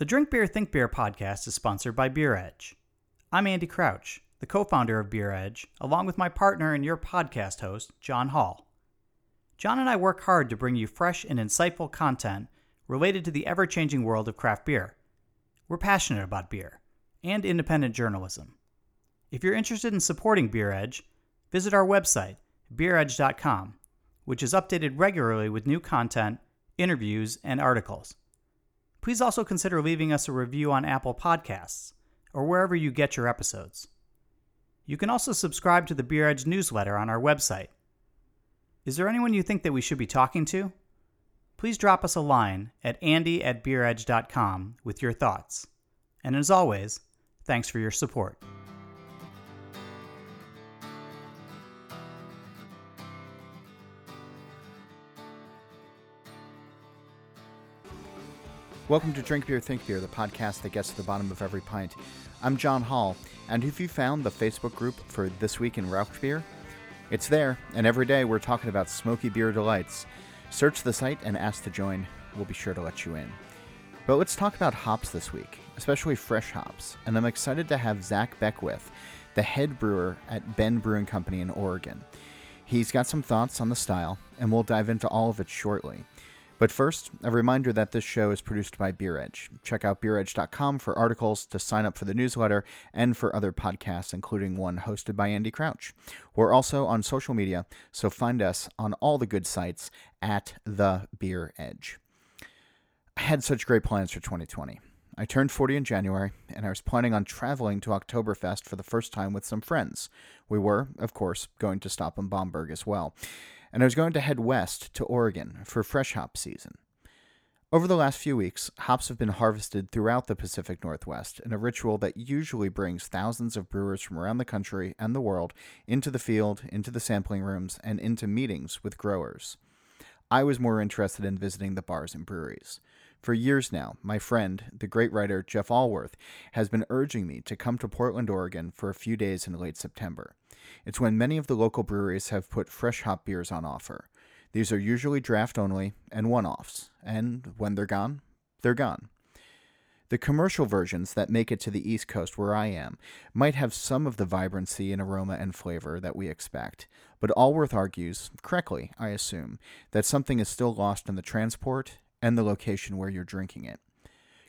The Drink Beer Think Beer podcast is sponsored by Beer Edge. I'm Andy Crouch, the co founder of Beer Edge, along with my partner and your podcast host, John Holl. John and I work hard to bring you fresh and insightful content related to the ever changing world of craft beer. We're passionate about beer and independent journalism. If you're interested in supporting Beer Edge, visit our website, beeredge.com, which is updated regularly with new content, interviews, and articles. Please also consider leaving us a review on Apple Podcasts or wherever you get your episodes. You can also subscribe to the Beer Edge newsletter on our website. Is there anyone you think that we should be talking to? Please drop us a line at andy at beeredge.com with your thoughts. And as always, thanks for your support. Welcome to Drink Beer Think Beer, the podcast that gets to the bottom of every pint. I'm John Holl, and if you found the Facebook group for This Week in Rauch Beer? It's there, and every day we're talking about smoky beer delights. Search the site and ask to join. We'll be sure to let you in. But let's talk about hops this week, especially fresh hops, and I'm excited to have Zach Beckwith, the head brewer at Bend Brewing Company in Oregon. He's got some thoughts on the style, and we'll dive into all of it shortly. But first, a reminder that this show is produced by Beer Edge. Check out beeredge.com for articles, to sign up for the newsletter, and for other podcasts, including one hosted by Andy Crouch. We're also on social media, so find us on all the good sites at The Beer Edge. I had such great plans for 2020. I turned 40 in January, and I was planning on traveling to Oktoberfest for the first time with some friends. We were, of course, going to stop in Bamberg as well and I was going to head west to Oregon for fresh hop season. Over the last few weeks, hops have been harvested throughout the Pacific Northwest in a ritual that usually brings thousands of brewers from around the country and the world into the field, into the sampling rooms, and into meetings with growers. I was more interested in visiting the bars and breweries. For years now, my friend, the great writer Jeff Alworth, has been urging me to come to Portland, Oregon for a few days in late September. It's when many of the local breweries have put fresh hop beers on offer. These are usually draft only and one offs, and when they're gone, they're gone. The commercial versions that make it to the East Coast where I am might have some of the vibrancy and aroma and flavor that we expect, but Alworth argues, correctly, I assume, that something is still lost in the transport and the location where you're drinking it.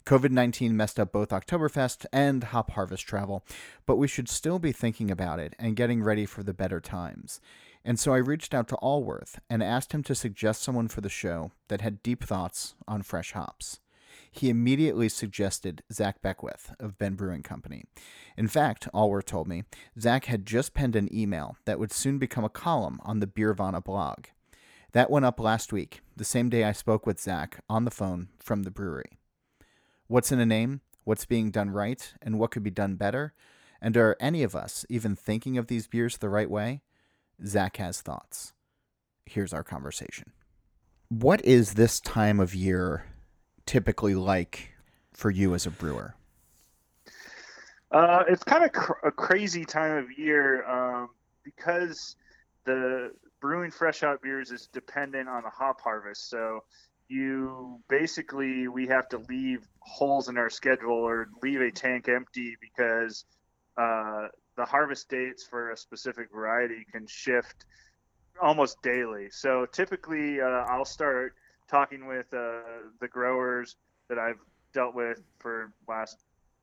COVID 19 messed up both Oktoberfest and hop harvest travel, but we should still be thinking about it and getting ready for the better times. And so I reached out to Alworth and asked him to suggest someone for the show that had deep thoughts on fresh hops. He immediately suggested Zach Beckwith of Bend Brewing Company. In fact, Alworth told me, Zach had just penned an email that would soon become a column on the Beervana blog. That went up last week, the same day I spoke with Zach on the phone from the brewery. What's in a name? What's being done right? And what could be done better? And are any of us even thinking of these beers the right way? Zach has thoughts. Here's our conversation. What is this time of year typically like for you as a brewer? Uh, it's kind of cr- a crazy time of year um, because the brewing fresh hop beers is dependent on the hop harvest. So you basically we have to leave holes in our schedule or leave a tank empty because uh, the harvest dates for a specific variety can shift almost daily. So typically, uh, I'll start talking with uh, the growers that I've dealt with for last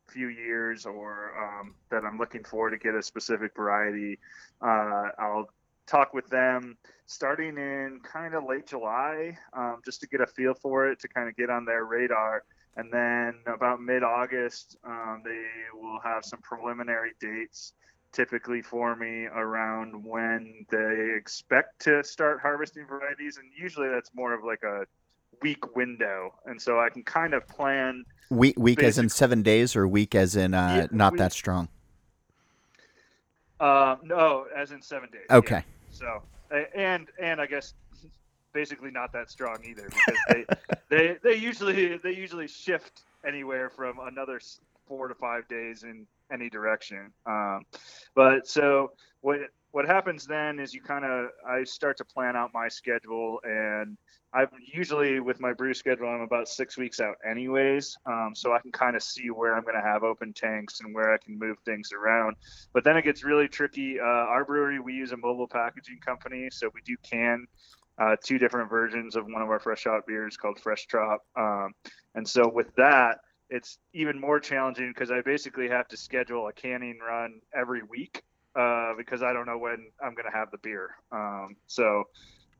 few years or um, that I'm looking for to get a specific variety. Uh, I'll talk with them starting in kind of late July, um, just to get a feel for it, to kind of get on their radar. And then about mid August, um, they will have some preliminary dates typically for me around when they expect to start harvesting varieties. And usually that's more of like a week window. And so I can kind of plan. Week, week as in seven days or week as in uh, yeah, not week, that strong? Uh, no, as in seven days. Okay. Yeah. So and and I guess basically not that strong either because they they they usually they usually shift anywhere from another four to five days in any direction. Um, but so what what happens then is you kind of I start to plan out my schedule, and I'm usually with my brew schedule I'm about six weeks out anyways, um, so I can kind of see where I'm going to have open tanks and where I can move things around. But then it gets really tricky. Uh, our brewery we use a mobile packaging company, so we do can. Uh, two different versions of one of our fresh hop beers called Fresh Trop. Um, and so with that, it's even more challenging because I basically have to schedule a canning run every week uh, because I don't know when I'm going to have the beer. Um, so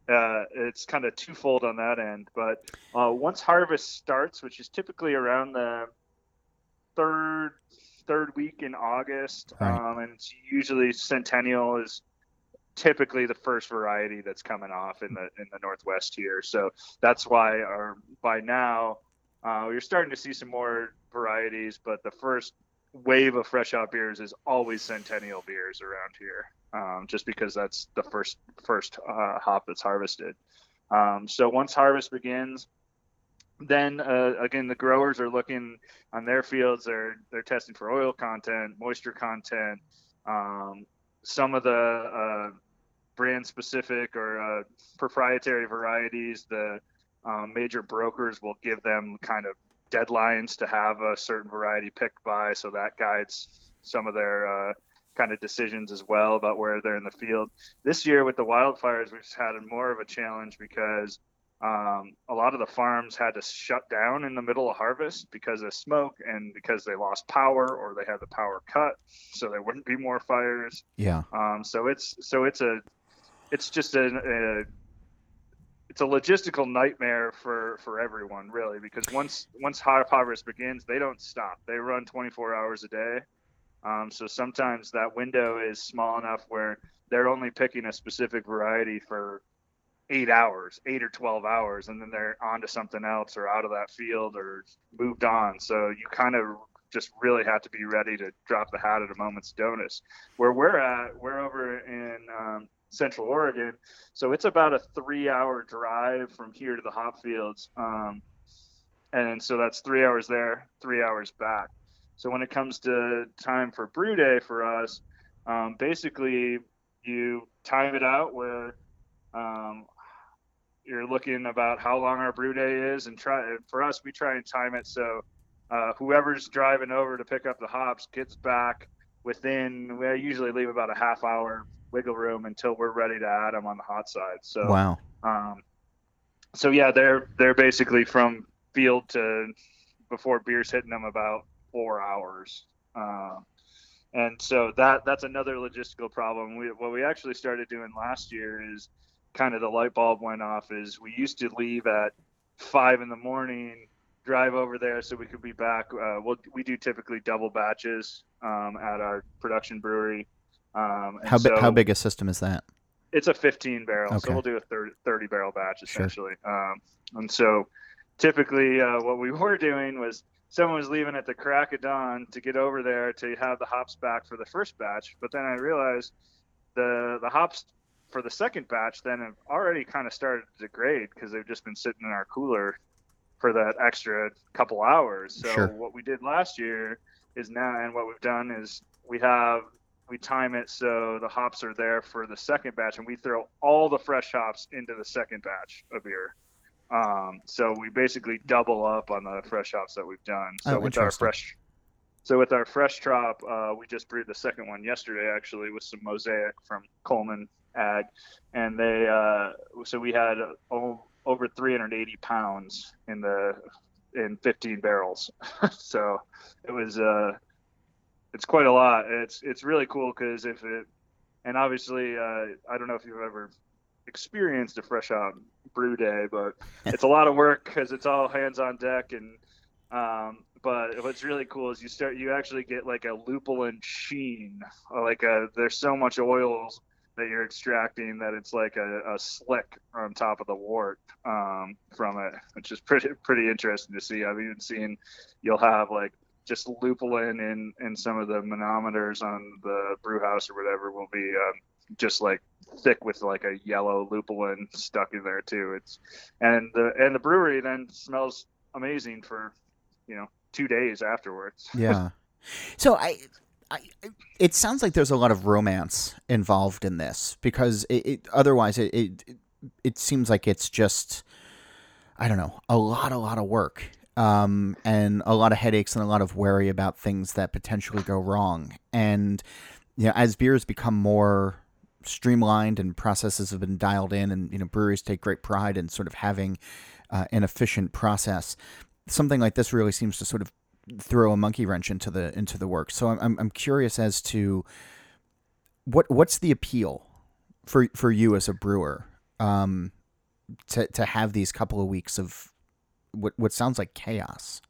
uh, it's kind of twofold on that end. But uh, once harvest starts, which is typically around the third third week in August, right. um, and it's usually Centennial is typically the first variety that's coming off in the in the Northwest here. So that's why our by now uh, you're starting to see some more varieties, but the first wave of fresh hop beers is always Centennial beers around here, um, just because that's the first first uh, hop that's harvested. Um, so once harvest begins, then uh, again the growers are looking on their fields. They're they're testing for oil content, moisture content. Um, some of the uh, brand specific or uh, proprietary varieties, the um, major brokers will give them kind of deadlines to have a certain variety picked by, so that guides some of their uh, kind of decisions as well about where they're in the field. This year with the wildfires, we've had more of a challenge because um, a lot of the farms had to shut down in the middle of harvest because of smoke and because they lost power or they had the power cut, so there wouldn't be more fires. Yeah. Um, so it's so it's a it's just a, a it's a logistical nightmare for for everyone really because once once hop harvest begins they don't stop. They run 24 hours a day. Um, so sometimes that window is small enough where they're only picking a specific variety for eight hours eight or 12 hours and then they're on to something else or out of that field or moved on. So you kind of just really have to be ready to drop the hat at a moment's notice. Where we're at we're over in um, Central Oregon. So it's about a three hour drive from here to the hop fields. Um, and so that's three hours there, three hours back. So when it comes to time for brew day for us, um, basically you time it out where um, you're looking about how long our brew day is, and try for us we try and time it so uh, whoever's driving over to pick up the hops gets back within. We usually leave about a half hour wiggle room until we're ready to add them on the hot side. So wow. Um, so yeah, they're they're basically from field to before beer's hitting them about four hours. Uh, and so that that's another logistical problem. We, what we actually started doing last year is kind of the light bulb went off. Is we used to leave at five in the morning, drive over there so we could be back. Uh, we'll, we do typically double batches um, at our production brewery um, how, so how big a system is that? It's a 15 barrel, okay. so we'll do a 30, 30 barrel batch essentially. Sure. Um, and so typically uh, what we were doing was someone was leaving at the crack of dawn to get over there to have the hops back for the first batch, but then I realized the the hops for the second batch then have already kind of started to degrade because they've just been sitting in our cooler for that extra couple hours. So sure. what we did last year is now, and what we've done is we have we time it so the hops are there for the second batch, and we throw all the fresh hops into the second batch of beer. Um, so we basically double up on the fresh hops that we've done. So oh, with our fresh, so with our fresh trop, uh, we just brewed the second one yesterday actually with some mosaic from Coleman Ag, and they uh, so we had oh, over 380 pounds in the in 15 barrels. so it was uh, it's quite a lot. It's it's really cool because if it, and obviously, uh, I don't know if you've ever experienced a fresh hop brew day, but it's a lot of work because it's all hands on deck. And um, but what's really cool is you start you actually get like a lupulin sheen, like a there's so much oils that you're extracting that it's like a, a slick on top of the wort um, from it, which is pretty pretty interesting to see. I've even seen you'll have like just lupulin in in some of the manometers on the brew house or whatever will be um, just like thick with like a yellow lupulin stuck in there too. It's and the and the brewery then smells amazing for you know two days afterwards. Yeah. So I I, it sounds like there's a lot of romance involved in this because it, it otherwise it, it it seems like it's just I don't know a lot a lot of work um, and a lot of headaches and a lot of worry about things that potentially go wrong and you know as beers become more streamlined and processes have been dialed in and you know breweries take great pride in sort of having uh, an efficient process something like this really seems to sort of throw a monkey wrench into the into the work. So I'm I'm curious as to what what's the appeal for for you as a brewer um, to to have these couple of weeks of what what sounds like chaos.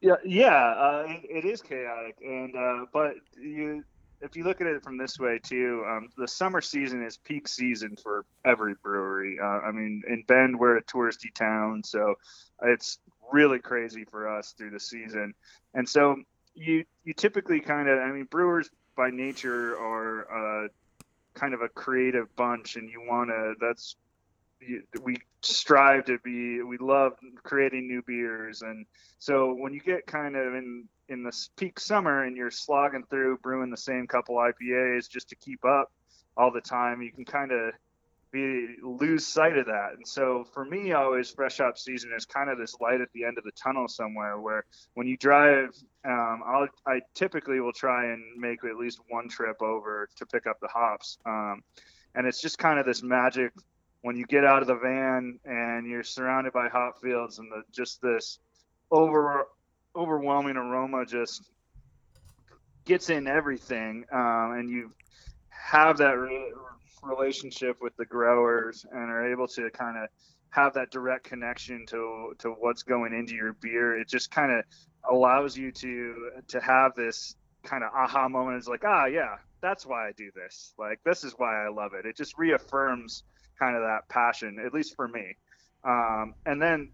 Yeah, yeah, uh, it, it is chaotic, and uh, but you if you look at it from this way too, um, the summer season is peak season for every brewery. Uh, I mean, in Bend, we're a touristy town, so it's really crazy for us through the season. And so you you typically kind of, I mean, brewers by nature are uh, kind of a creative bunch, and you want to. That's we strive to be. We love creating new beers, and so when you get kind of in in the peak summer and you're slogging through brewing the same couple IPAs just to keep up all the time, you can kind of be lose sight of that. And so for me, always fresh hop season is kind of this light at the end of the tunnel somewhere where when you drive, um, I'll, I typically will try and make at least one trip over to pick up the hops. Um, and it's just kind of this magic when you get out of the van and you're surrounded by hop fields and the, just this over overwhelming aroma just gets in everything, um, and you have that re- relationship with the growers and are able to kind of have that direct connection to to what's going into your beer. It just kind of allows you to to have this kind of aha moment. It's like, ah, yeah, that's why I do this. Like, this is why I love it. It just reaffirms kind of that passion, at least for me. Um, and then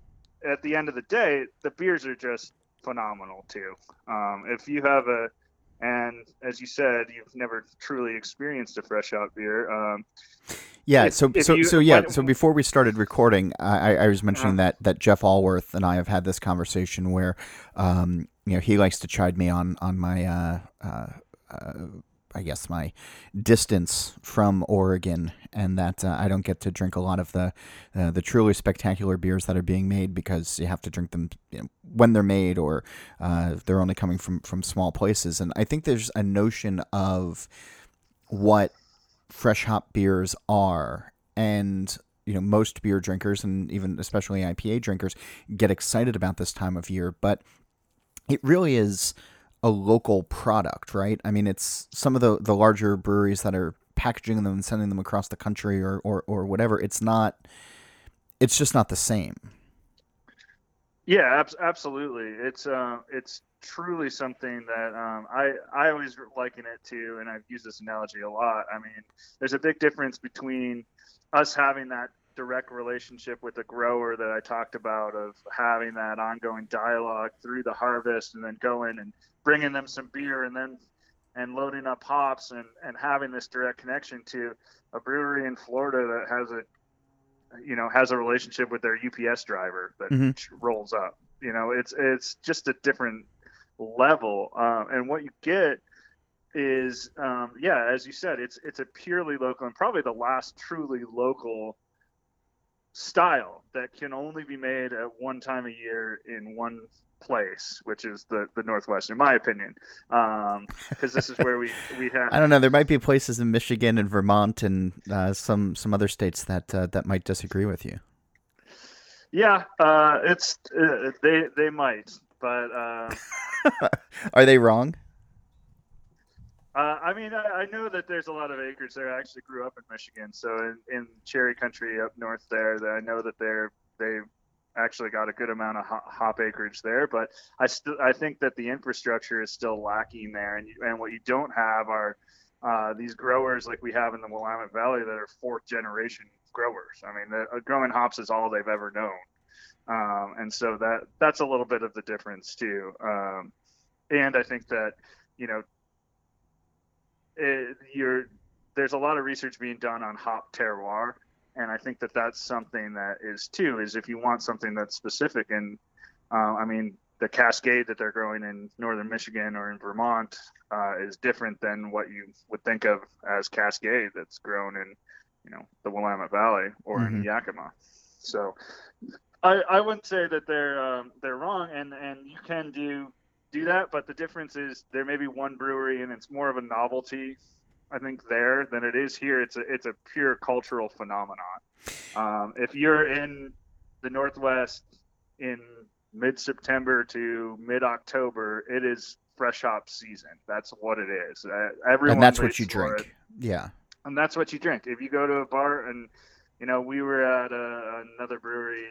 at the end of the day, the beers are just phenomenal too. Um, if you have a, and as you said, you've never truly experienced a fresh hop beer. Um, yeah. If, so if so you, so yeah. When, so before we started recording, I, I was mentioning uh, that that Jeff Alworth and I have had this conversation where, um, you know, he likes to chide me on on my uh, uh, uh I guess my distance from Oregon, and that uh, I don't get to drink a lot of the uh, the truly spectacular beers that are being made because you have to drink them you know, when they're made, or uh, they're only coming from from small places. And I think there's a notion of what fresh hop beers are, and you know most beer drinkers and even especially IPA drinkers get excited about this time of year, but it really is a local product, right? I mean, it's some of the, the larger breweries that are packaging them and sending them across the country or, or, or whatever. It's not, it's just not the same. Yeah, ab- absolutely. It's, uh, it's truly something that um, I, I always liken it to, and I've used this analogy a lot. I mean, there's a big difference between us having that direct relationship with the grower that I talked about of having that ongoing dialogue through the harvest and then going and bringing them some beer and then and loading up hops and and having this direct connection to a brewery in Florida that has a you know has a relationship with their UPS driver that mm-hmm. rolls up you know it's it's just a different level um, and what you get is um, yeah as you said it's it's a purely local and probably the last truly local style that can only be made at one time a year in one place, which is the the Northwest, in my opinion, because um, this is where we we have. I don't know. There might be places in Michigan and Vermont and uh, some some other states that uh, that might disagree with you. Yeah, uh, it's uh, they they might, but uh, are they wrong? Uh, I mean, I, I, know that there's a lot of acres there. I actually grew up in Michigan, so in, in cherry country up north there, I know that they're they actually got a good amount of hop acreage there. But I still I think that the infrastructure is still lacking there, and and what you don't have are uh, these growers like we have in the Willamette Valley that are fourth generation growers. I mean, the, uh, growing hops is all they've ever known, um, and so that that's a little bit of the difference too. Um, and I think that you know it, you're there's a lot of research being done on hop terroir, and I think that that's something that is too is if you want something that's specific and uh, I mean the Cascade that they're growing in northern Michigan or in Vermont uh, is different than what you would think of as Cascade that's grown in, you know, the Willamette Valley or mm-hmm. in Yakima. So, I, I wouldn't say that they're um, they're wrong, and and you can do do that, but the difference is there may be one brewery and it's more of a novelty, I think there than it is here. It's a it's a pure cultural phenomenon. Um, if you're in the Northwest in mid September to mid October, it is fresh hop season. That's what it is. Uh, everyone and that's what you drink. It. Yeah. And that's what you drink. If you go to a bar and, you know, we were at a, another brewery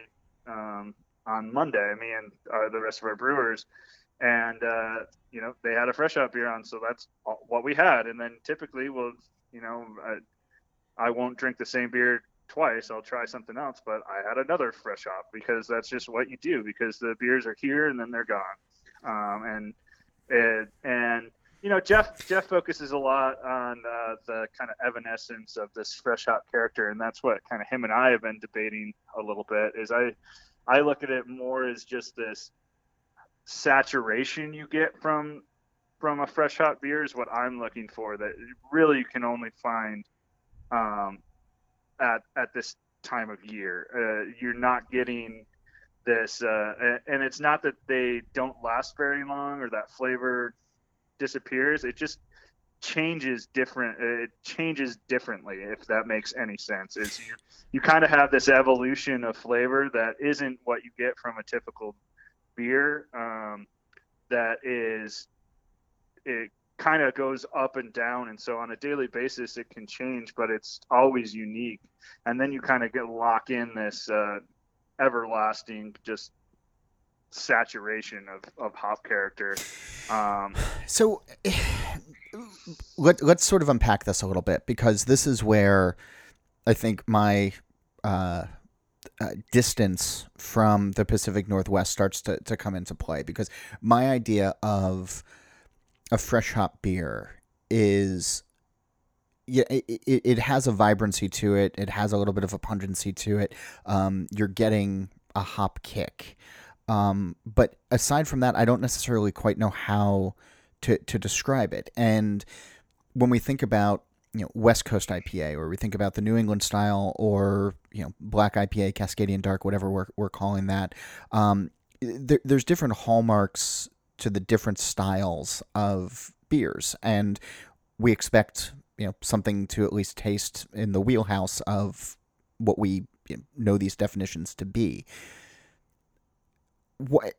um, on Monday, me and uh, the rest of our brewers, and uh, you know they had a fresh hop beer on, so that's what we had. And then typically we'll, you know, I, I won't drink the same beer twice. I'll try something else, but I had another fresh hop because that's just what you do because the beers are here and then they're gone. Um, and, and, and, you know, Jeff, Jeff focuses a lot on uh, the kind of evanescence of this fresh hop character. And that's what kind of him and I have been debating a little bit is I, I look at it more as just this saturation you get from, from a fresh hop beer is what I'm looking for that really you can only find, um, at at this time of year. Uh, you're not getting this, uh, and it's not that they don't last very long or that flavor disappears. It just changes different. It changes differently, if that makes any sense. Is you you kind of have this evolution of flavor that isn't what you get from a typical beer. Um, that is it kind of goes up and down and so on a daily basis it can change but it's always unique and then you kind of get lock in this uh, everlasting just saturation of, of hop character um, so let, let's sort of unpack this a little bit because this is where i think my uh, uh, distance from the pacific northwest starts to, to come into play because my idea of a fresh hop beer is yeah, it, it, it, has a vibrancy to it. It has a little bit of a pungency to it. Um, you're getting a hop kick. Um, but aside from that, I don't necessarily quite know how to, to describe it. And when we think about you know West Coast IPA, or we think about the New England style, or you know Black IPA, Cascadian Dark, whatever we're, we're calling that, um, there, there's different hallmarks to the different styles of beers, and we expect you know something to at least taste in the wheelhouse of what we you know, know these definitions to be. What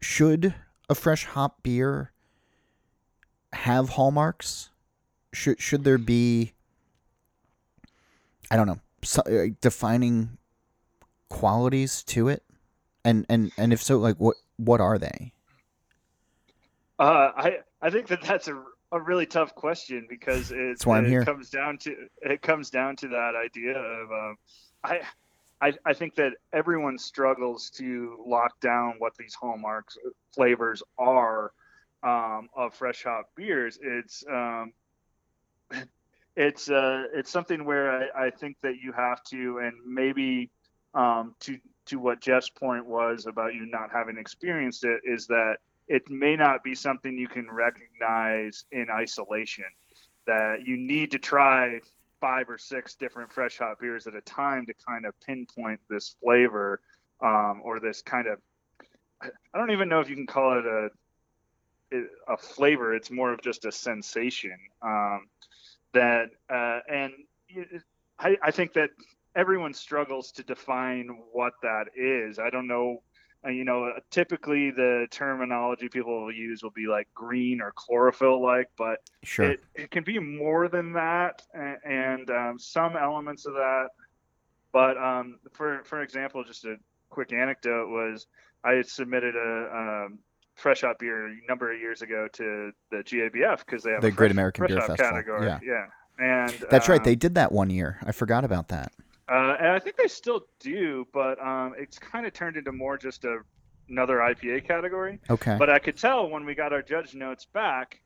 should a fresh hop beer have hallmarks? Should should there be I don't know, so, uh, defining qualities to it? And and and if so, like what what are they? Uh, I I think that that's a, a really tough question because it, it comes down to it comes down to that idea of um, I, I I think that everyone struggles to lock down what these hallmarks flavors are um, of fresh hop beers. It's um, it's uh, it's something where I, I think that you have to and maybe um, to to what Jeff's point was about you not having experienced it is that it may not be something you can recognize in isolation. That you need to try five or six different fresh hop beers at a time to kind of pinpoint this flavor um, or this kind of. I don't even know if you can call it a a flavor. It's more of just a sensation. Um, that uh, and I, I think that everyone struggles to define what that is. I don't know uh, you know, typically the terminology people will use will be like green or chlorophyll like, but sure. it, it can be more than that and, and um, some elements of that. But um, for, for example, just a quick anecdote was I had submitted a um, fresh hop beer a number of years ago to the GABF because they have the a Great American Beer Festival. Category. Yeah. yeah. And that's right. They um, did that one year. I forgot about that. Uh, and I think they still do, but um, it's kind of turned into more just a, another IPA category. Okay. But I could tell when we got our judge notes back,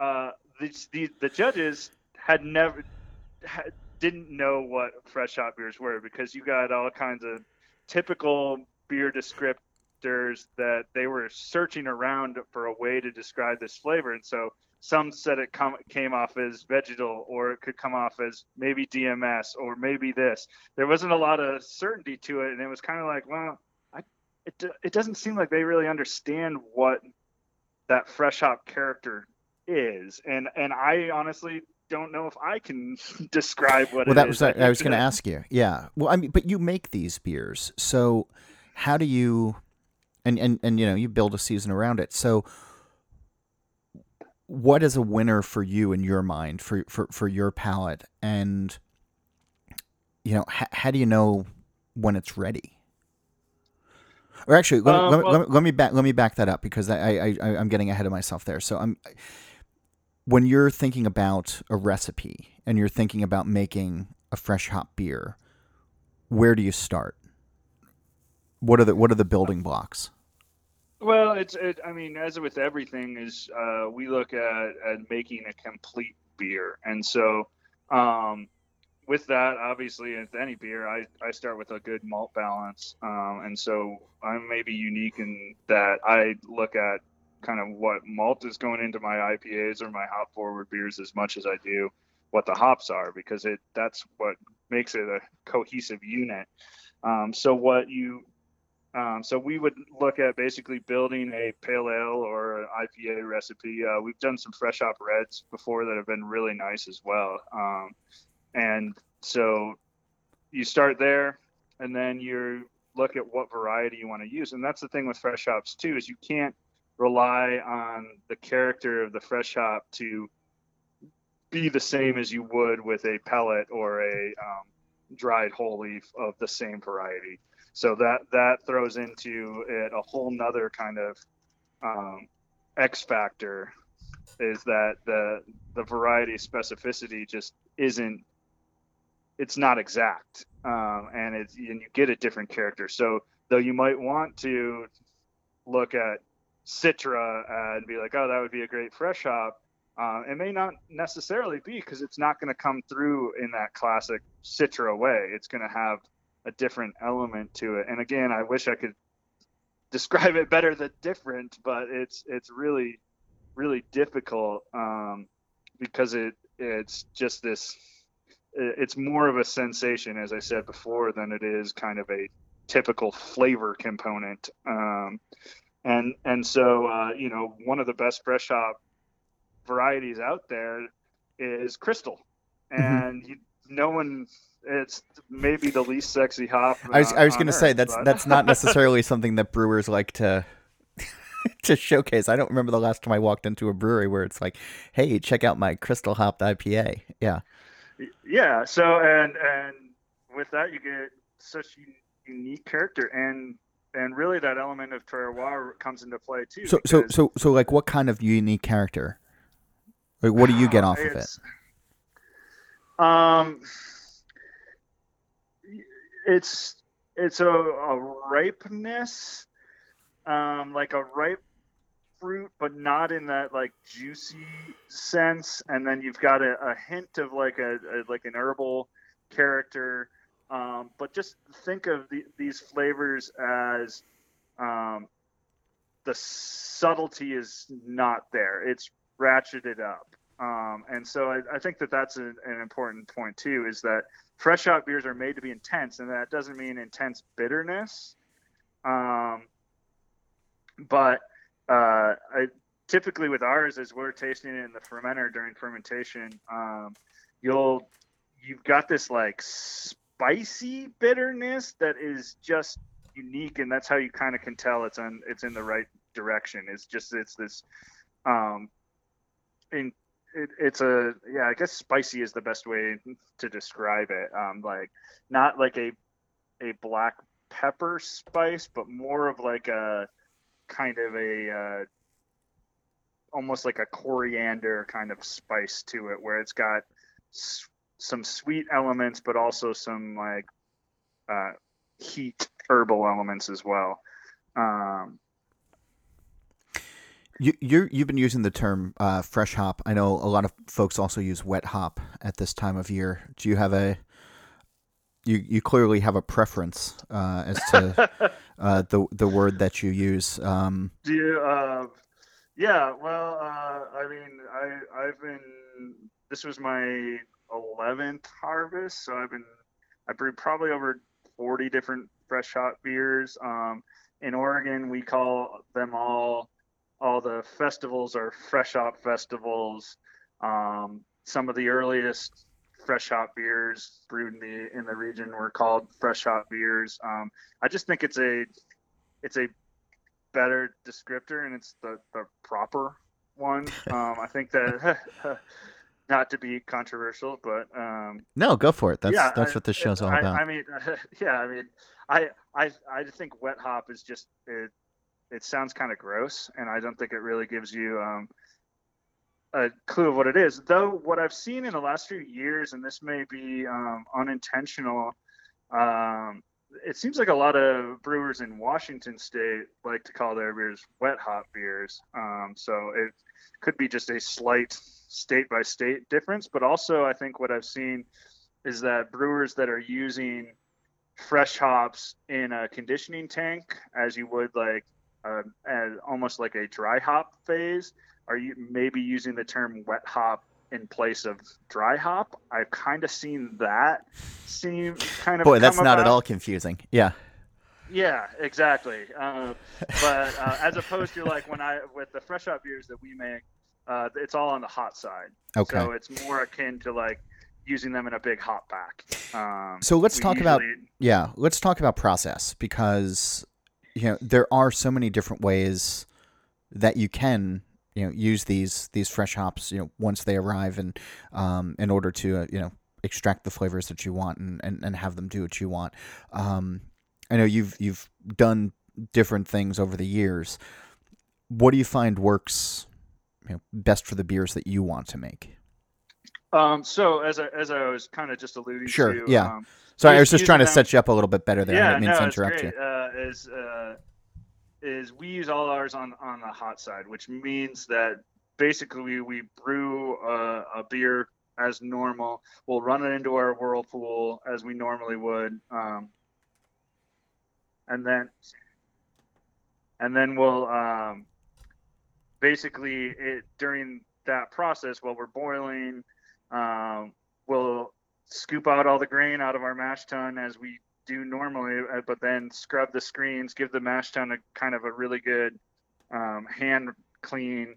uh, the, the, the judges had never had, didn't know what fresh hop beers were because you got all kinds of typical beer descript descriptors that they were searching around for a way to describe this flavor, and so some said it come, came off as vegetal, or it could come off as maybe DMS, or maybe this. There wasn't a lot of certainty to it, and it was kind of like, well, I, it it doesn't seem like they really understand what that fresh hop character is, and and I honestly don't know if I can describe what. Well, that is. was I, I was going to ask you. Yeah. Well, I mean, but you make these beers, so how do you? And and and you know, you build a season around it. So, what is a winner for you in your mind for for for your palate? And you know, h- how do you know when it's ready? Or actually, let, Um, let, well- let, me- let me back let me back that up because I, I, I I'm getting ahead of myself there. So I'm when you're thinking about a recipe and you're thinking about making a fresh hop beer, where do you start? What are the what are the building blocks? Well, it's it, I mean, as with everything, is uh, we look at at making a complete beer, and so um, with that, obviously, with any beer, I, I start with a good malt balance, um, and so I'm maybe unique in that I look at kind of what malt is going into my IPAs or my hop forward beers as much as I do what the hops are because it that's what makes it a cohesive unit. Um, so what you um, so we would look at basically building a pale ale or an IPA recipe. Uh, we've done some fresh hop reds before that have been really nice as well. Um, and so you start there, and then you look at what variety you want to use. And that's the thing with fresh hops too is you can't rely on the character of the fresh hop to be the same as you would with a pellet or a um, dried whole leaf of the same variety. So that that throws into it a whole nother kind of um, X factor is that the the variety specificity just isn't it's not exact um, and it's and you get a different character. So though you might want to look at Citra and be like, oh, that would be a great fresh hop. Uh, it may not necessarily be because it's not going to come through in that classic Citra way. It's going to have a different element to it. And again, I wish I could describe it better than different, but it's it's really really difficult um, because it it's just this. It's more of a sensation, as I said before, than it is kind of a typical flavor component. Um, and and so uh, you know, one of the best fresh hop varieties out there is Crystal, and you, no one. It's maybe the least sexy hop. I was I was going to say that's but- that's not necessarily something that brewers like to to showcase. I don't remember the last time I walked into a brewery where it's like, "Hey, check out my Crystal Hopped IPA." Yeah. yeah so and and with that you get such unique character and and really that element of terroir comes into play too So so so so like what kind of unique character? Like what do you get off of it? Um it's it's a, a ripeness um like a ripe fruit but not in that like juicy sense. And then you've got a, a hint of like a, a like an herbal character. Um, but just think of the, these flavors as um, the subtlety is not there. It's ratcheted up um, and so I, I think that that's an, an important point too is that fresh hop beers are made to be intense and that doesn't mean intense bitterness um, but uh, I typically with ours as we're tasting it in the fermenter during fermentation, um, you'll you've got this like spicy bitterness that is just unique, and that's how you kind of can tell it's on it's in the right direction. It's just it's this um, in it, it's a yeah I guess spicy is the best way to describe it. Um, like not like a a black pepper spice, but more of like a kind of a uh, almost like a coriander kind of spice to it, where it's got s- some sweet elements, but also some like uh, heat herbal elements as well. Um, You you you've been using the term uh, fresh hop. I know a lot of folks also use wet hop at this time of year. Do you have a you you clearly have a preference uh, as to uh, the the word that you use. Um, Do you? Uh, yeah. Well, uh, I mean, I I've been. This was my eleventh harvest, so I've been. I brewed probably over forty different fresh hop beers. Um, in Oregon, we call them all. All the festivals are fresh hop festivals. Um, some of the earliest fresh hop beers brewed in the in the region were called fresh hop beers. Um, I just think it's a it's a better descriptor and it's the, the proper one. Um, I think that not to be controversial, but um, no, go for it. That's yeah, that's I- what this show's all I, about. I mean, yeah, I mean, I I I think wet hop is just it. It sounds kind of gross, and I don't think it really gives you um, a clue of what it is. Though what I've seen in the last few years, and this may be um, unintentional, um, it seems like a lot of brewers in Washington State like to call their beers wet hop beers. Um, so it could be just a slight state by state difference, but also I think what I've seen is that brewers that are using fresh hops in a conditioning tank, as you would like uh, as almost like a dry hop phase, are you maybe using the term wet hop in place of dry hop? I've kind of seen that seem kind of Boy, that's not at all confusing. Yeah. Yeah, exactly. Uh, but uh, as opposed to like when I with the fresh hop beers that we make, uh, it's all on the hot side. Okay. So it's more akin to like using them in a big hop back. Um, So let's talk about yeah, let's talk about process because you know there are so many different ways that you can you know use these these fresh hops you know once they arrive and um, in order to uh, you know extract the flavors that you want and, and, and have them do what you want. Um, I know you've you've done different things over the years. What do you find works you know, best for the beers that you want to make? Um, so as I, as I was kind of just alluding Sure, to, yeah. um, Sorry, I was just trying to them- set you up a little bit better there. I yeah, didn't mean no, to it's interrupt great. you. Uh, is uh, is we use all ours on on the hot side, which means that basically we, we brew a, a beer as normal. We'll run it into our whirlpool as we normally would, um, and then and then we'll um, basically it during that process while we're boiling, um, we'll scoop out all the grain out of our mash tun as we do normally, uh, but then scrub the screens, give the mash tun a kind of a really good um, hand clean,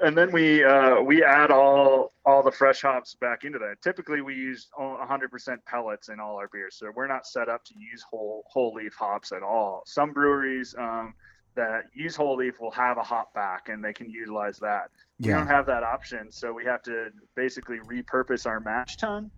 and then we uh, we add all all the fresh hops back into that. Typically, we use 100% pellets in all our beers, so we're not set up to use whole whole leaf hops at all. Some breweries um, that use whole leaf will have a hop back, and they can utilize that. We Yeah. don't have that option, so we have to basically repurpose our mash tun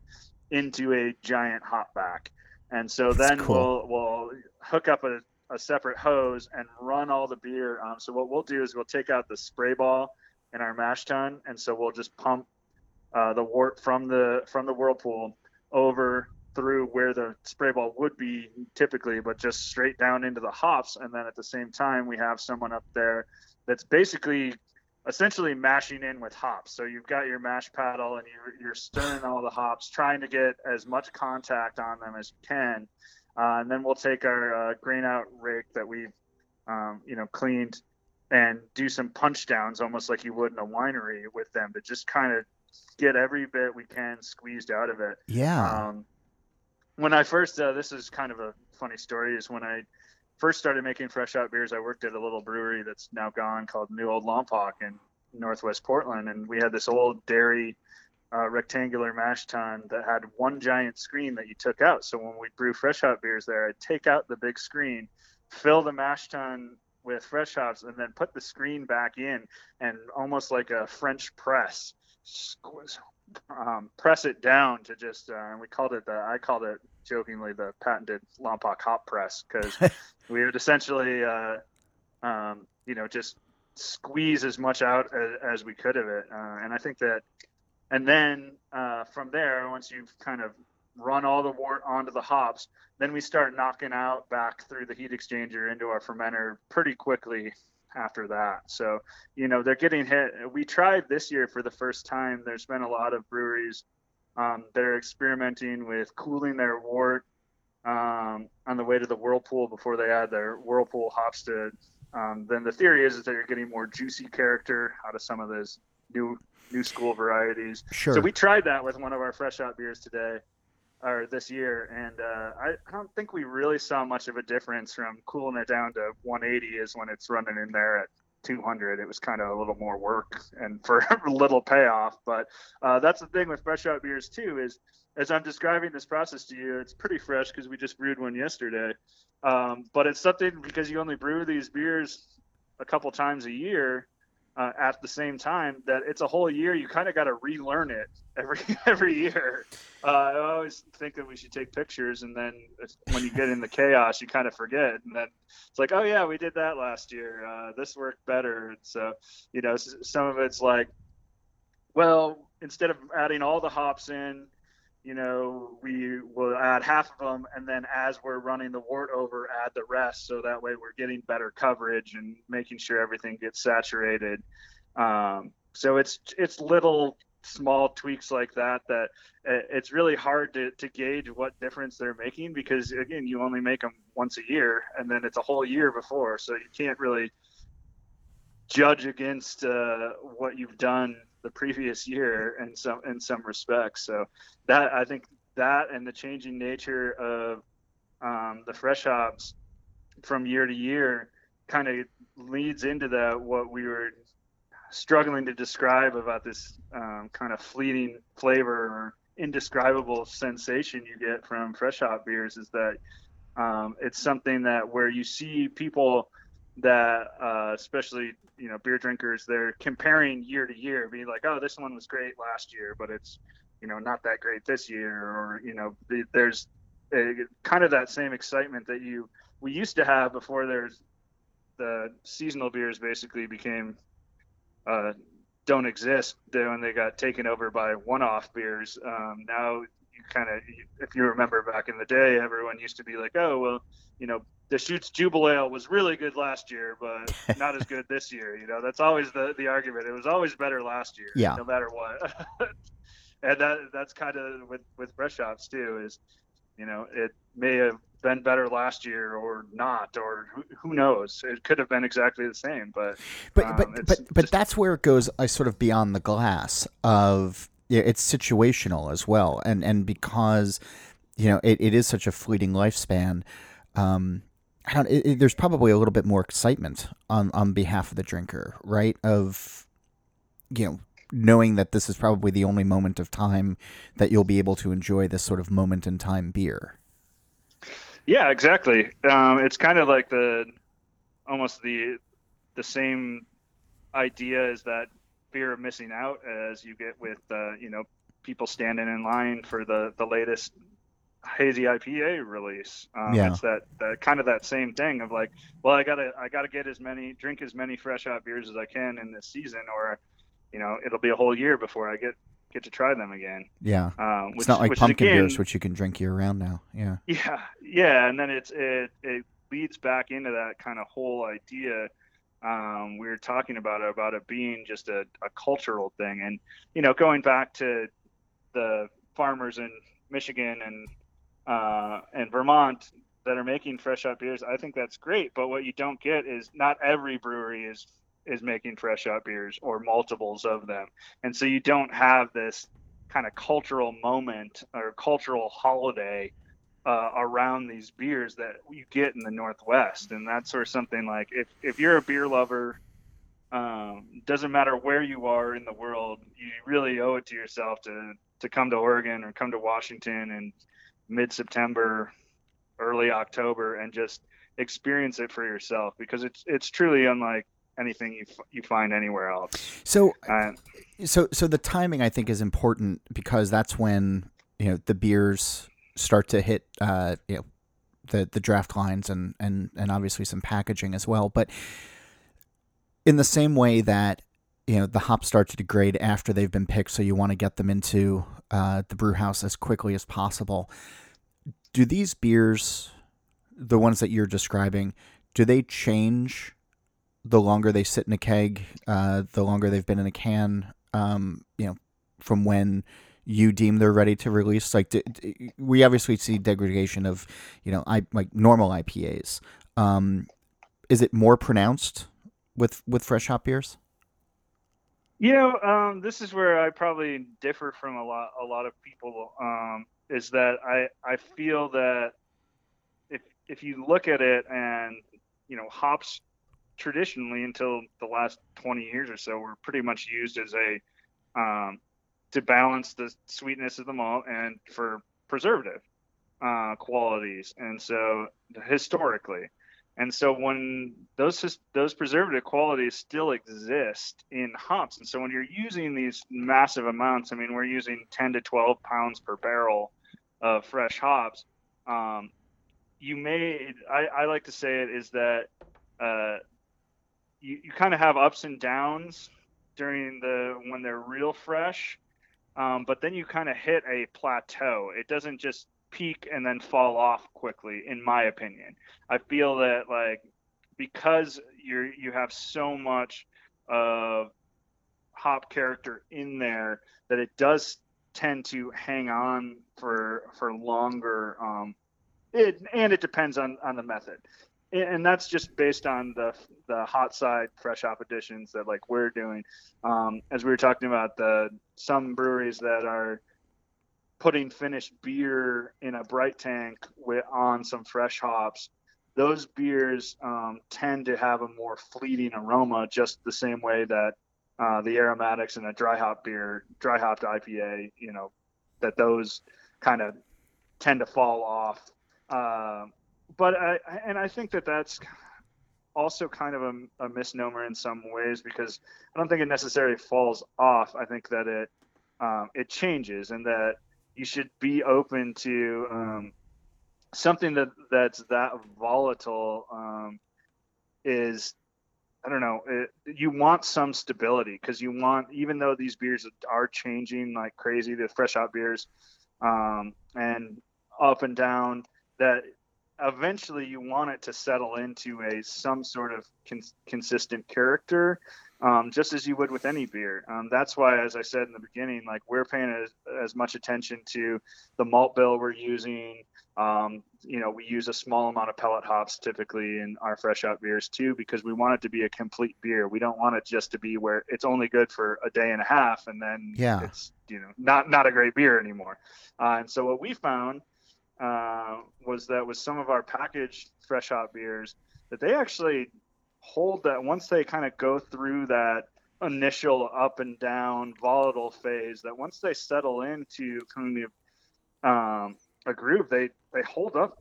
into a giant hop back. And so That's then cool. we'll we'll hook up a, a separate hose and run all the beer. Um, so what we'll do is we'll take out the spray ball in our mash tun, and so we'll just pump uh, the wort from the from the whirlpool over through where the spray ball would be typically, but just straight down into the hops. And then at the same time, we have someone up there that's basically essentially mashing in with hops. So you've got your mash paddle and you're, you're stirring all the hops, trying to get as much contact on them as you can. Uh, and then we'll take our uh, grain out rake that we've, um, you know, cleaned and do some punch downs, almost like you would in a winery with them to just kind of get every bit we can squeezed out of it. Yeah. Um, when I first, uh, this is kind of a funny story, is when I first started making fresh hop beers, I worked at a little brewery that's now gone called New Old Lompoc in Northwest Portland, and we had this old dairy uh, rectangular mash tun that had one giant screen that you took out. So when we brew fresh hop beers there, I'd take out the big screen, fill the mash tun with fresh hops, and then put the screen back in, and almost like a French press, um, press it down to just. Uh, and we called it the. I called it jokingly the patented Lompoc hop press because we would essentially, uh, um, you know, just squeeze as much out as, as we could of it. Uh, and I think that, and then uh, from there, once you've kind of run all the wort onto the hops, then we start knocking out back through the heat exchanger into our fermenter pretty quickly after that. So, you know, they're getting hit. We tried this year for the first time. There's been a lot of breweries Um, they're experimenting with cooling their wort um, on the way to the whirlpool before they add their whirlpool hops to. Um, then the theory is, is that you're getting more juicy character out of some of those new new school varieties. Sure. So we tried that with one of our fresh hop beers today, or this year, and uh, I, I don't think we really saw much of a difference from cooling it down to 180 is when it's running in there at 200. It was kind of a little more work and for a little payoff. But uh, that's the thing with fresh hop beers too is as I'm describing this process to you, it's pretty fresh because we just brewed one yesterday. Um, but it's something because you only brew these beers a couple times a year uh, at the same time that it's a whole year. You kind of got to relearn it every every year. Uh, I always think that we should take pictures, and then when you get in the chaos, you kind of forget, and then it's like, oh yeah, we did that last year. Uh, this worked better. So you know, some of it's like, well, instead of adding all the hops in you know, we will add half of them, and then as we're running the wort over, add the rest, so that way we're getting better coverage and making sure everything gets saturated. Um, so it's it's little small tweaks like that that uh, it's really hard to, to gauge what difference they're making because again you only make them once a year and then it's a whole year before so you can't really judge against uh, what you've done the previous year in some in some respects. So that I think that and the changing nature of um, the fresh hops from year to year kind of leads into that what we were struggling to describe about this um, kind of fleeting flavor or indescribable sensation you get from fresh hop beers is that um, it's something that where you see people that uh, especially you know beer drinkers they're comparing year to year being like oh this one was great last year but it's you know not that great this year or you know there's a, kind of that same excitement that you we used to have before there's the seasonal beers basically became uh, don't exist when they got taken over by one-off beers. Um, now you kind of if you remember back in the day everyone used to be like oh well you know Deschutes Jubelale was really good last year, but not as good this year. You know, that's always the the argument. It was always better last year, yeah. no matter what. and that that's kind of with with fresh hops too. Is you know, it may have been better last year or not, or who, who knows? It could have been exactly the same, but but um, but but, but just, that's where it goes. I uh, sort of beyond the glass of yeah, it's situational as well, and and because you know it, it is such a fleeting lifespan. Um, I don't, it, it, there's probably a little bit more excitement on on behalf of the drinker, right? Of you know, knowing that this is probably the only moment of time that you'll be able to enjoy this sort of moment in time beer. Yeah, exactly. Um, it's kind of like the almost the the same idea as that fear of missing out as you get with uh, you know people standing in line for the the latest hazy IPA release. Um, yeah. It's that, that kind of that same thing of like, well, I gotta I gotta get as many drink as many fresh hop beers as I can in this season, or you know it'll be a whole year before I get get to try them again. Yeah. Um, which, it's not like pumpkin again, beers, which you can drink year round now. Yeah. Yeah, yeah, and then it's it it leads back into that kind of whole idea. Um, we were talking about it, about it being just a, a cultural thing, and you know, going back to the farmers in Michigan and uh, and Vermont that are making fresh hop beers, I think that's great. But what you don't get is not every brewery is is making fresh hop beers or multiples of them, and so you don't have this kind of cultural moment or cultural holiday uh, around these beers that you get in the Northwest, and that's sort of something like if if you're a beer lover. Um, doesn't matter where you are in the world, you really owe it to yourself to to come to Oregon or come to Washington and mid September, early October, and just experience it for yourself because it's it's truly unlike anything you you find anywhere else. So, uh, so so the timing I think is important because that's when you know the beers start to hit uh, you know the the draft lines and and and obviously some packaging as well. But in the same way that you know the hops start to degrade after they've been picked, so you want to get them into uh, the brew house as quickly as possible. Do these beers, the ones that you're describing, do they change the longer they sit in a keg, uh, the longer they've been in a can? Um, you know, from when you deem they're ready to release? Like, d- d- we obviously see degradation of, you know, I like normal IPAs. Um, is it more pronounced with with fresh hop beers? You know, um, this is where I probably differ from a lot a lot of people. Um, is that I I feel that if if you look at it and you know hops traditionally until the last 20 years or so were pretty much used as a um, to balance the sweetness of the malt and for preservative uh, qualities and so historically and so when those those preservative qualities still exist in hops, and so when you're using these massive amounts, I mean, we're using 10 to 12 pounds per barrel of fresh hops. Um, you may, I, I, like to say it is that uh, you, you kind of have ups and downs during the when they're real fresh, um, but then you kind of hit a plateau. It doesn't just peak and then fall off quickly in my opinion i feel that like because you're you have so much of hop character in there that it does tend to hang on for for longer um it and it depends on on the method and that's just based on the the hot side fresh hop additions that like we're doing. Um as we were talking about the some breweries that are putting finished beer in a bright tank with on some fresh hops those beers um, tend to have a more fleeting aroma just the same way that uh, the aromatics in a dry hop beer dry hopped ipa you know that those kind of tend to fall off. Uh, but I, and i think that that's also kind of a, a misnomer in some ways because i don't think it necessarily falls off i think that it um, it changes and that you should be open to um, something that that's that volatile um, is I don't know. It, you want some stability because you want, even though these beers are changing like crazy, the fresh hop beers, um, and up and down, that eventually you want it to settle into a some sort of cons- consistent character um, just as you would with any beer. Um, that's why, as I said in the beginning, like we're paying as, as much attention to the malt bill we're using. Um, you know, we use a small amount of pellet hops typically in our fresh hop beers too, because we want it to be a complete beer. We don't want it just to be where it's only good for a day and a half and then yeah. it's you know not not a great beer anymore. Uh, and so what we found uh, was that with some of our packaged fresh hop beers, that they actually hold that once they kind of go through that initial up and down volatile phase that once they settle into kind of um, a groove they they hold up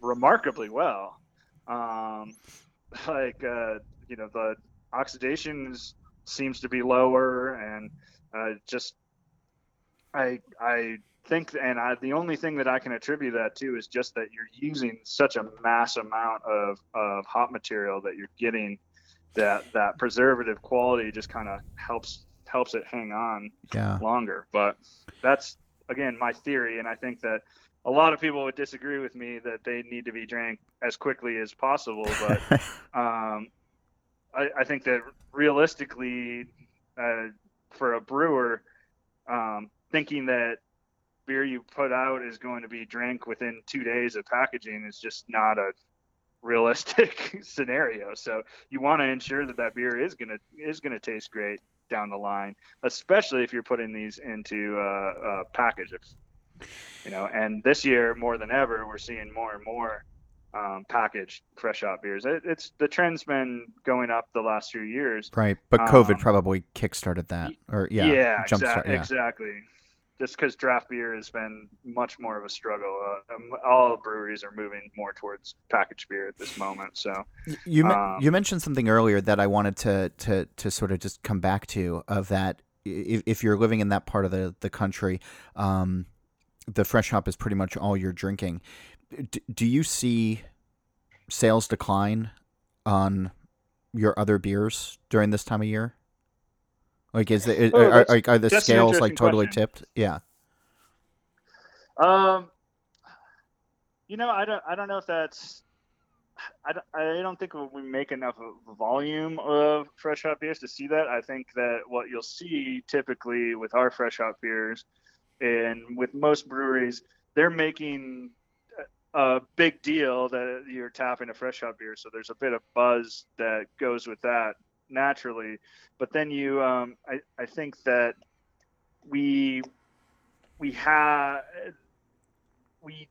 remarkably well. Um, like uh, you know the oxidation seems to be lower and uh, just i i think, and I, the only thing that I can attribute that to is just that you're using such a mass amount of, of hop material that you're getting that that preservative quality just kind of helps helps it hang on yeah. longer. But that's again my theory, and I think that a lot of people would disagree with me that they need to be drank as quickly as possible. But um, I, I, think that realistically, uh, for a brewer, um, thinking that beer you put out is going to be drank within two days of packaging is just not a realistic scenario. So you want to ensure that that beer is gonna is gonna taste great down the line, especially if you're putting these into a, a package. You know, and this year more than ever, we're seeing more and more um, packaged fresh hop beers. It, it's the trend's been going up the last few years. Right, but COVID um, probably kickstarted that, or yeah, yeah, exa- yeah. exactly just because draft beer has been much more of a struggle. Uh, um, all breweries are moving more towards packaged beer at this moment. So you um, you mentioned something earlier that I wanted to to to sort of just come back to of that if, if you're living in that part of the the country, um, the fresh hop is pretty much all you're drinking. D- do you see sales decline on your other beers during this time of year? Like, is the oh, are, are, are, the scales like totally question. tipped? Yeah. Um, you know, I don't, I don't know if that's I, don't, I don't think we make enough volume of fresh hop beers to see that. I think that what you'll see typically with our fresh hop beers and with most breweries, they're making a big deal that you're tapping a fresh hop beer. So there's a bit of buzz that goes with that naturally. But then you, um, I, I think that we we have we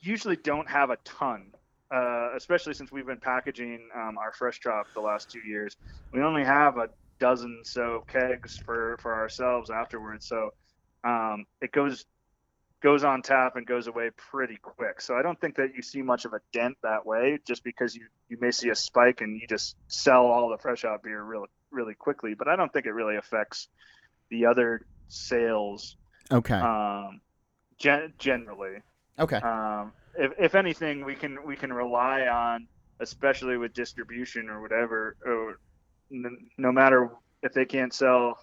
usually don't have a ton, uh, especially since we've been packaging um, our fresh hop the last two years. We only have a dozen so kegs for for ourselves afterwards, so um, it goes goes on tap and goes away pretty quick. So I don't think that you see much of a dent that way, just because you you may see a spike and you just sell all the fresh hop beer really really quickly. But I don't think it really affects the other sales. Okay. Um, gen- generally. Okay. Um, if, if anything, we can we can rely on, especially with distribution or whatever, or no matter if they can't sell,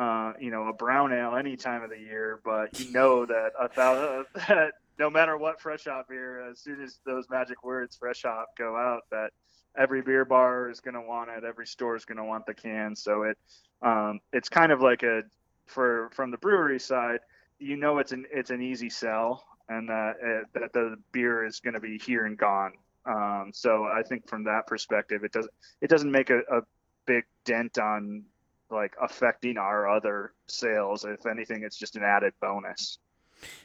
uh, you know, a brown ale any time of the year, but you know that a thousand, that no matter what fresh hop beer, as soon as those magic words fresh hop go out, that every beer bar is going to want it, every store is going to want the can. So it um, it's kind of like a for from the brewery side, you know, it's an it's an easy sell and that uh, that the beer is going to be here and gone. Um, so I think from that perspective, it doesn't it doesn't make a, a big dent on like affecting our other sales. If anything, it's just an added bonus.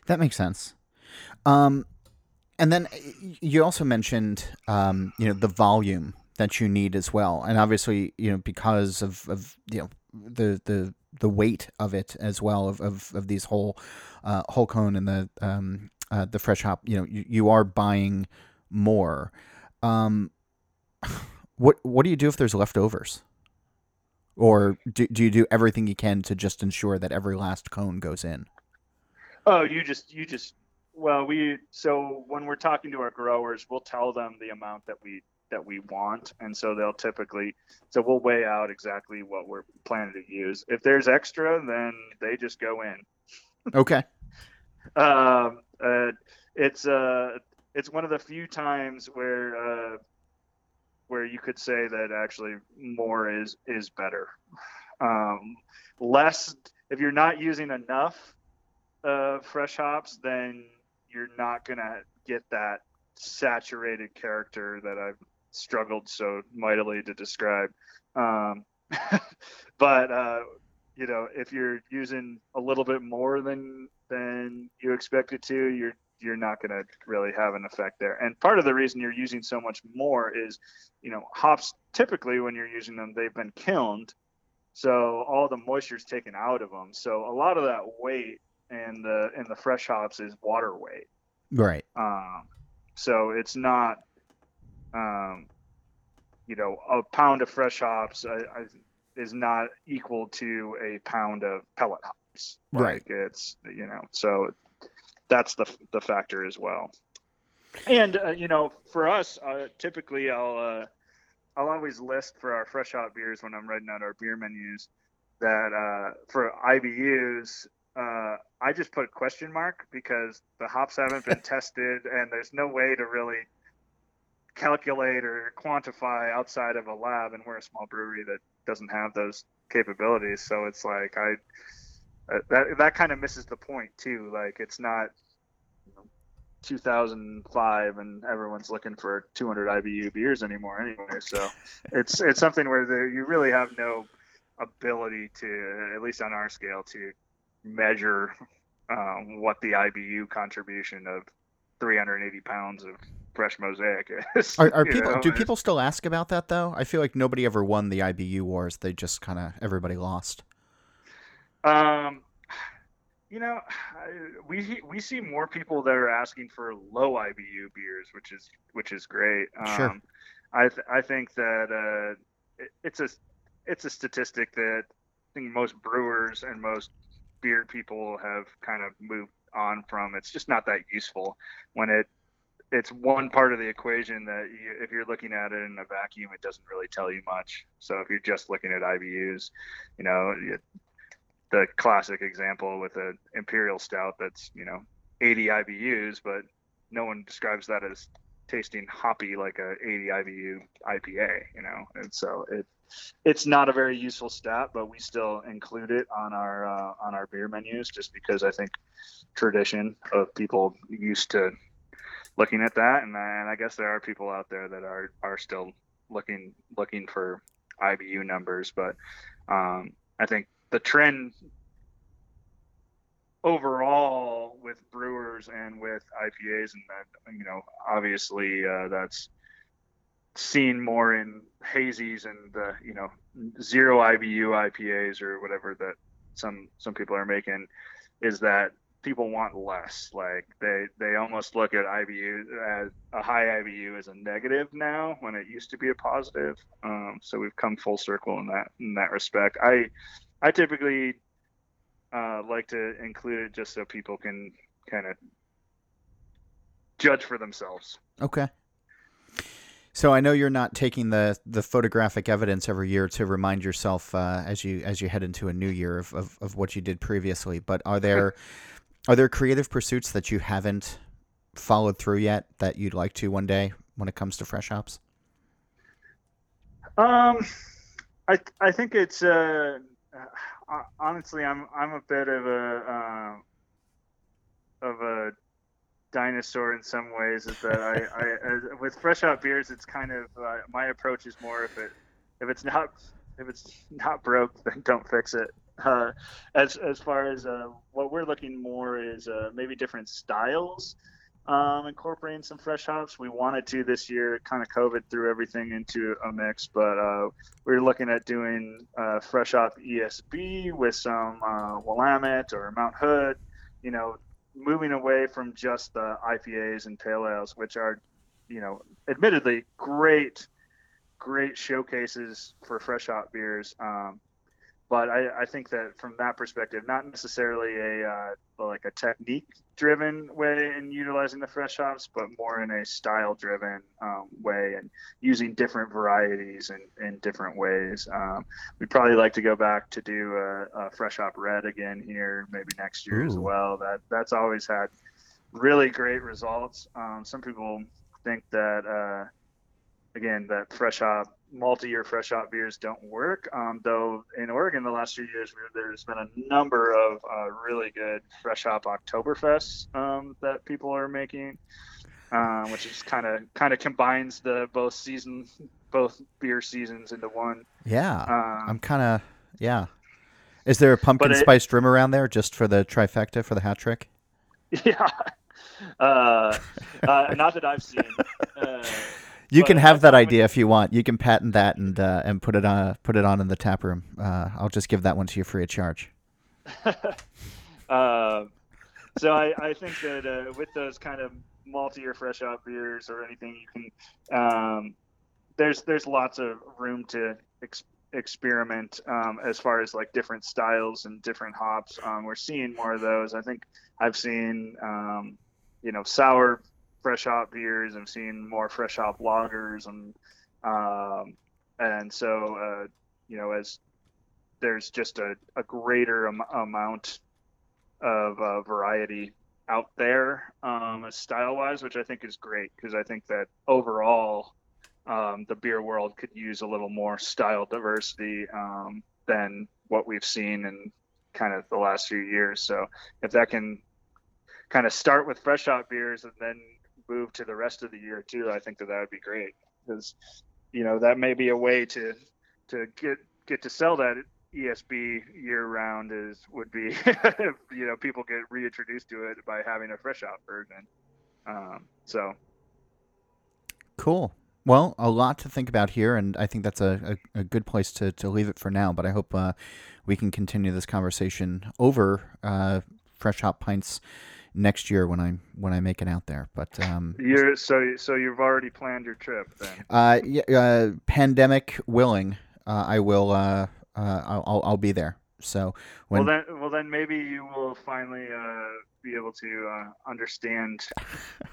That makes sense. Um, and then you also mentioned, um, you know, the volume that you need as well, and obviously, you know, because of, of you know the the the weight of it as well of of, of these whole uh, whole cone and the um, uh, the fresh hop, you know, you, you are buying more. Um, what what do you do if there's leftovers? Or do, do you do everything you can to just ensure that every last cone goes in? Oh, you just you just well, we so when we're talking to our growers, we'll tell them the amount that we that we want, and so they'll typically so we'll weigh out exactly what we're planning to use. If there's extra, then they just go in. Okay. um, uh, it's uh, it's one of the few times where uh, where you could say that actually more is is better. Um, less if you're not using enough uh, fresh hops, then you're not gonna get that saturated character that I've struggled so mightily to describe. Um, but uh, you know, if you're using a little bit more than than you expect it to, you're you're not going to really have an effect there. And part of the reason you're using so much more is, you know, hops typically when you're using them, they've been kilned, so all the moisture is taken out of them. So a lot of that weight and the and the fresh hops is water weight. Right. Um, so it's not, um, you know, a pound of fresh hops I, I, is not equal to a pound of pellet hops. Right. It's you know so that's the the factor as well. And uh, you know, for us, uh, typically I'll uh, I'll always list for our fresh hop beers when I'm writing out our beer menus that uh, for IBUs uh, I just put a question mark because the hops haven't been tested and there's no way to really calculate or quantify outside of a lab and we're a small brewery that doesn't have those capabilities so it's like I that that kind of misses the point too. Like it's not you know, 2005 and everyone's looking for 200 IBU beers anymore anyway. So it's it's something where there, you really have no ability to, at least on our scale, to measure um, what the IBU contribution of 380 pounds of fresh mosaic is. Are, are people? Know? Do people still ask about that though? I feel like nobody ever won the IBU wars. They just kind of everybody lost. Um, you know, we we see more people that are asking for low IBU beers, which is which is great. Sure. Um, I th- I think that uh, it, it's a it's a statistic that I think most brewers and most beer people have kind of moved on from. It's just not that useful when it it's one part of the equation that you, if you're looking at it in a vacuum, it doesn't really tell you much. So if you're just looking at IBUs, you know, the classic example with an imperial stout that's you know 80 IBUs, but no one describes that as tasting hoppy like a 80 IBU IPA, you know. And so it it's not a very useful stat, but we still include it on our uh, on our beer menus just because I think tradition of people used to looking at that, and, and I guess there are people out there that are are still looking looking for IBU numbers, but um, I think the trend overall with brewers and with IPAs, and that you know, obviously uh, that's seen more in hazies and the you know zero IBU IPAs or whatever that some some people are making, is that people want less. Like they they almost look at IBU as a high IBU as a negative now when it used to be a positive. Um, so we've come full circle in that in that respect. I I typically uh, like to include it just so people can kind of judge for themselves. Okay. So I know you're not taking the, the photographic evidence every year to remind yourself uh, as you as you head into a new year of, of, of what you did previously. But are there are there creative pursuits that you haven't followed through yet that you'd like to one day when it comes to fresh hops? Um, I I think it's uh, uh, honestly I'm I'm a bit of a uh, of a dinosaur in some ways. Is that I, I with fresh hop beers, it's kind of uh, my approach is more if it if it's not if it's not broke, then don't fix it. Uh, as as far as uh, what we're looking more is uh, maybe different styles, um, incorporating some fresh hops. We wanted to this year. Kind of COVID threw everything into a mix, but uh, we are looking at doing uh, fresh hop ESB with some uh, Willamette or Mount Hood. You know, moving away from just the IPAs and pale ales, which are, you know, admittedly great, great showcases for fresh hop beers. Um, but I, I, think that from that perspective, not necessarily a uh, like a technique driven way in utilizing the fresh hops, but more in a style driven um, way and using different varieties in, in different ways. Um, we'd probably like to go back to do a, a fresh hop red again here, maybe next year Ooh. as well. That that's always had really great results. Um, some people think that uh, again that fresh hop multi-year fresh hop beers don't work. Um, though in Oregon, the last few years, there's been a number of uh, really good fresh hop Oktoberfests um, that people are making, um, which is kind of kind of combines the both season, both beer seasons into one. Yeah, um, I'm kind of yeah. Is there a pumpkin it, spice drum around there just for the trifecta for the hat trick? Yeah, uh, uh, not that I've seen. You but can have that idea if you want. You can patent that and uh, and put it on put it on in the tap room. Uh, I'll just give that one to you free of charge. uh, so I, I think that uh, with those kind of malty or fresh hop beers or anything, you can um, there's there's lots of room to ex- experiment um, as far as like different styles and different hops. Um, we're seeing more of those. I think I've seen um, you know sour fresh hop beers. I've seen more fresh hop lagers, and um, and so uh, you know as there's just a, a greater am- amount of uh, variety out there um, style wise, which I think is great because I think that overall um, the beer world could use a little more style diversity um, than what we've seen in kind of the last few years. So if that can kind of start with fresh hop beers and then move to the rest of the year too, I think that that would be great because you know that may be a way to to get get to sell that ESB year round is would be you know people get reintroduced to it by having a fresh hop version. Um, so cool. Well, a lot to think about here, and I think that's a, a, a good place to, to leave it for now. But I hope uh, we can continue this conversation over uh, Fresh Hop Pints next year when I when I make it out there. But um, you're so so you've already planned your trip then. Uh, yeah, uh, pandemic willing, uh, I will. Uh, uh, I'll I'll be there. So when well then well then maybe you will finally uh, be able to uh, understand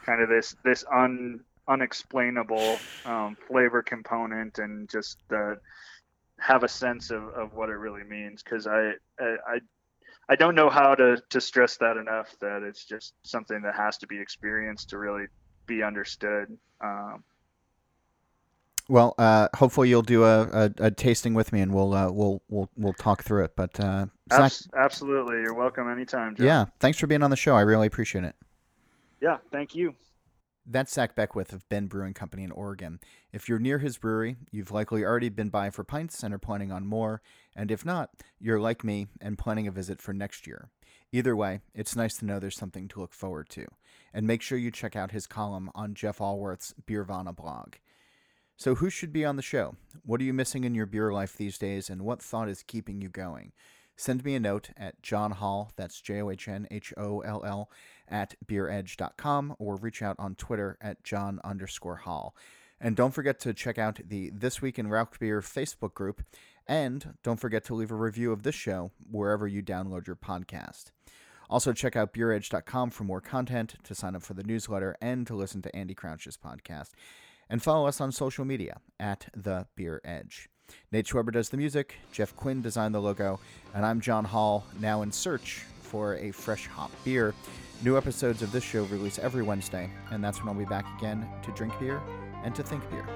kind of this this un unexplainable um, flavor component and just uh, have a sense of, of what it really means because I, I, I I don't know how to, to stress that enough that it's just something that has to be experienced to really be understood. Um, well, uh, hopefully you'll do a, a, a, tasting with me, and we'll uh, we'll we'll we'll talk through it. But uh, Zach, absolutely, you're welcome anytime. Yeah, thanks for being on the show. I really appreciate it. Yeah, thank you. That's Zach Beckwith of Bend Brewing Company in Oregon. If you're near his brewery, you've likely already been by for pints and are planning on more, and if not, you're like me and planning a visit for next year. Either way, it's nice to know there's something to look forward to. And make sure you check out his column on Jeff Alworth's Beervana blog. So, who should be on the show? What are you missing in your beer life these days, and what thought is keeping you going? Send me a note at John Holl, that's J O H N H O L L, at beeredge.com, or reach out on Twitter at John underscore Holl. And don't forget to check out the This Week in Rauch Beer Facebook group. And don't forget to leave a review of this show wherever you download your podcast. Also, check out beeredge.com for more content, to sign up for the newsletter, and to listen to Andy Crouch's podcast. And follow us on social media at The Beer Edge. Nate Schweber does the music, Jeff Quinn designed the logo, and I'm John Holl, now in search for a fresh hop beer. New episodes of this show release every Wednesday, and that's when I'll be back again to drink beer and to think beer.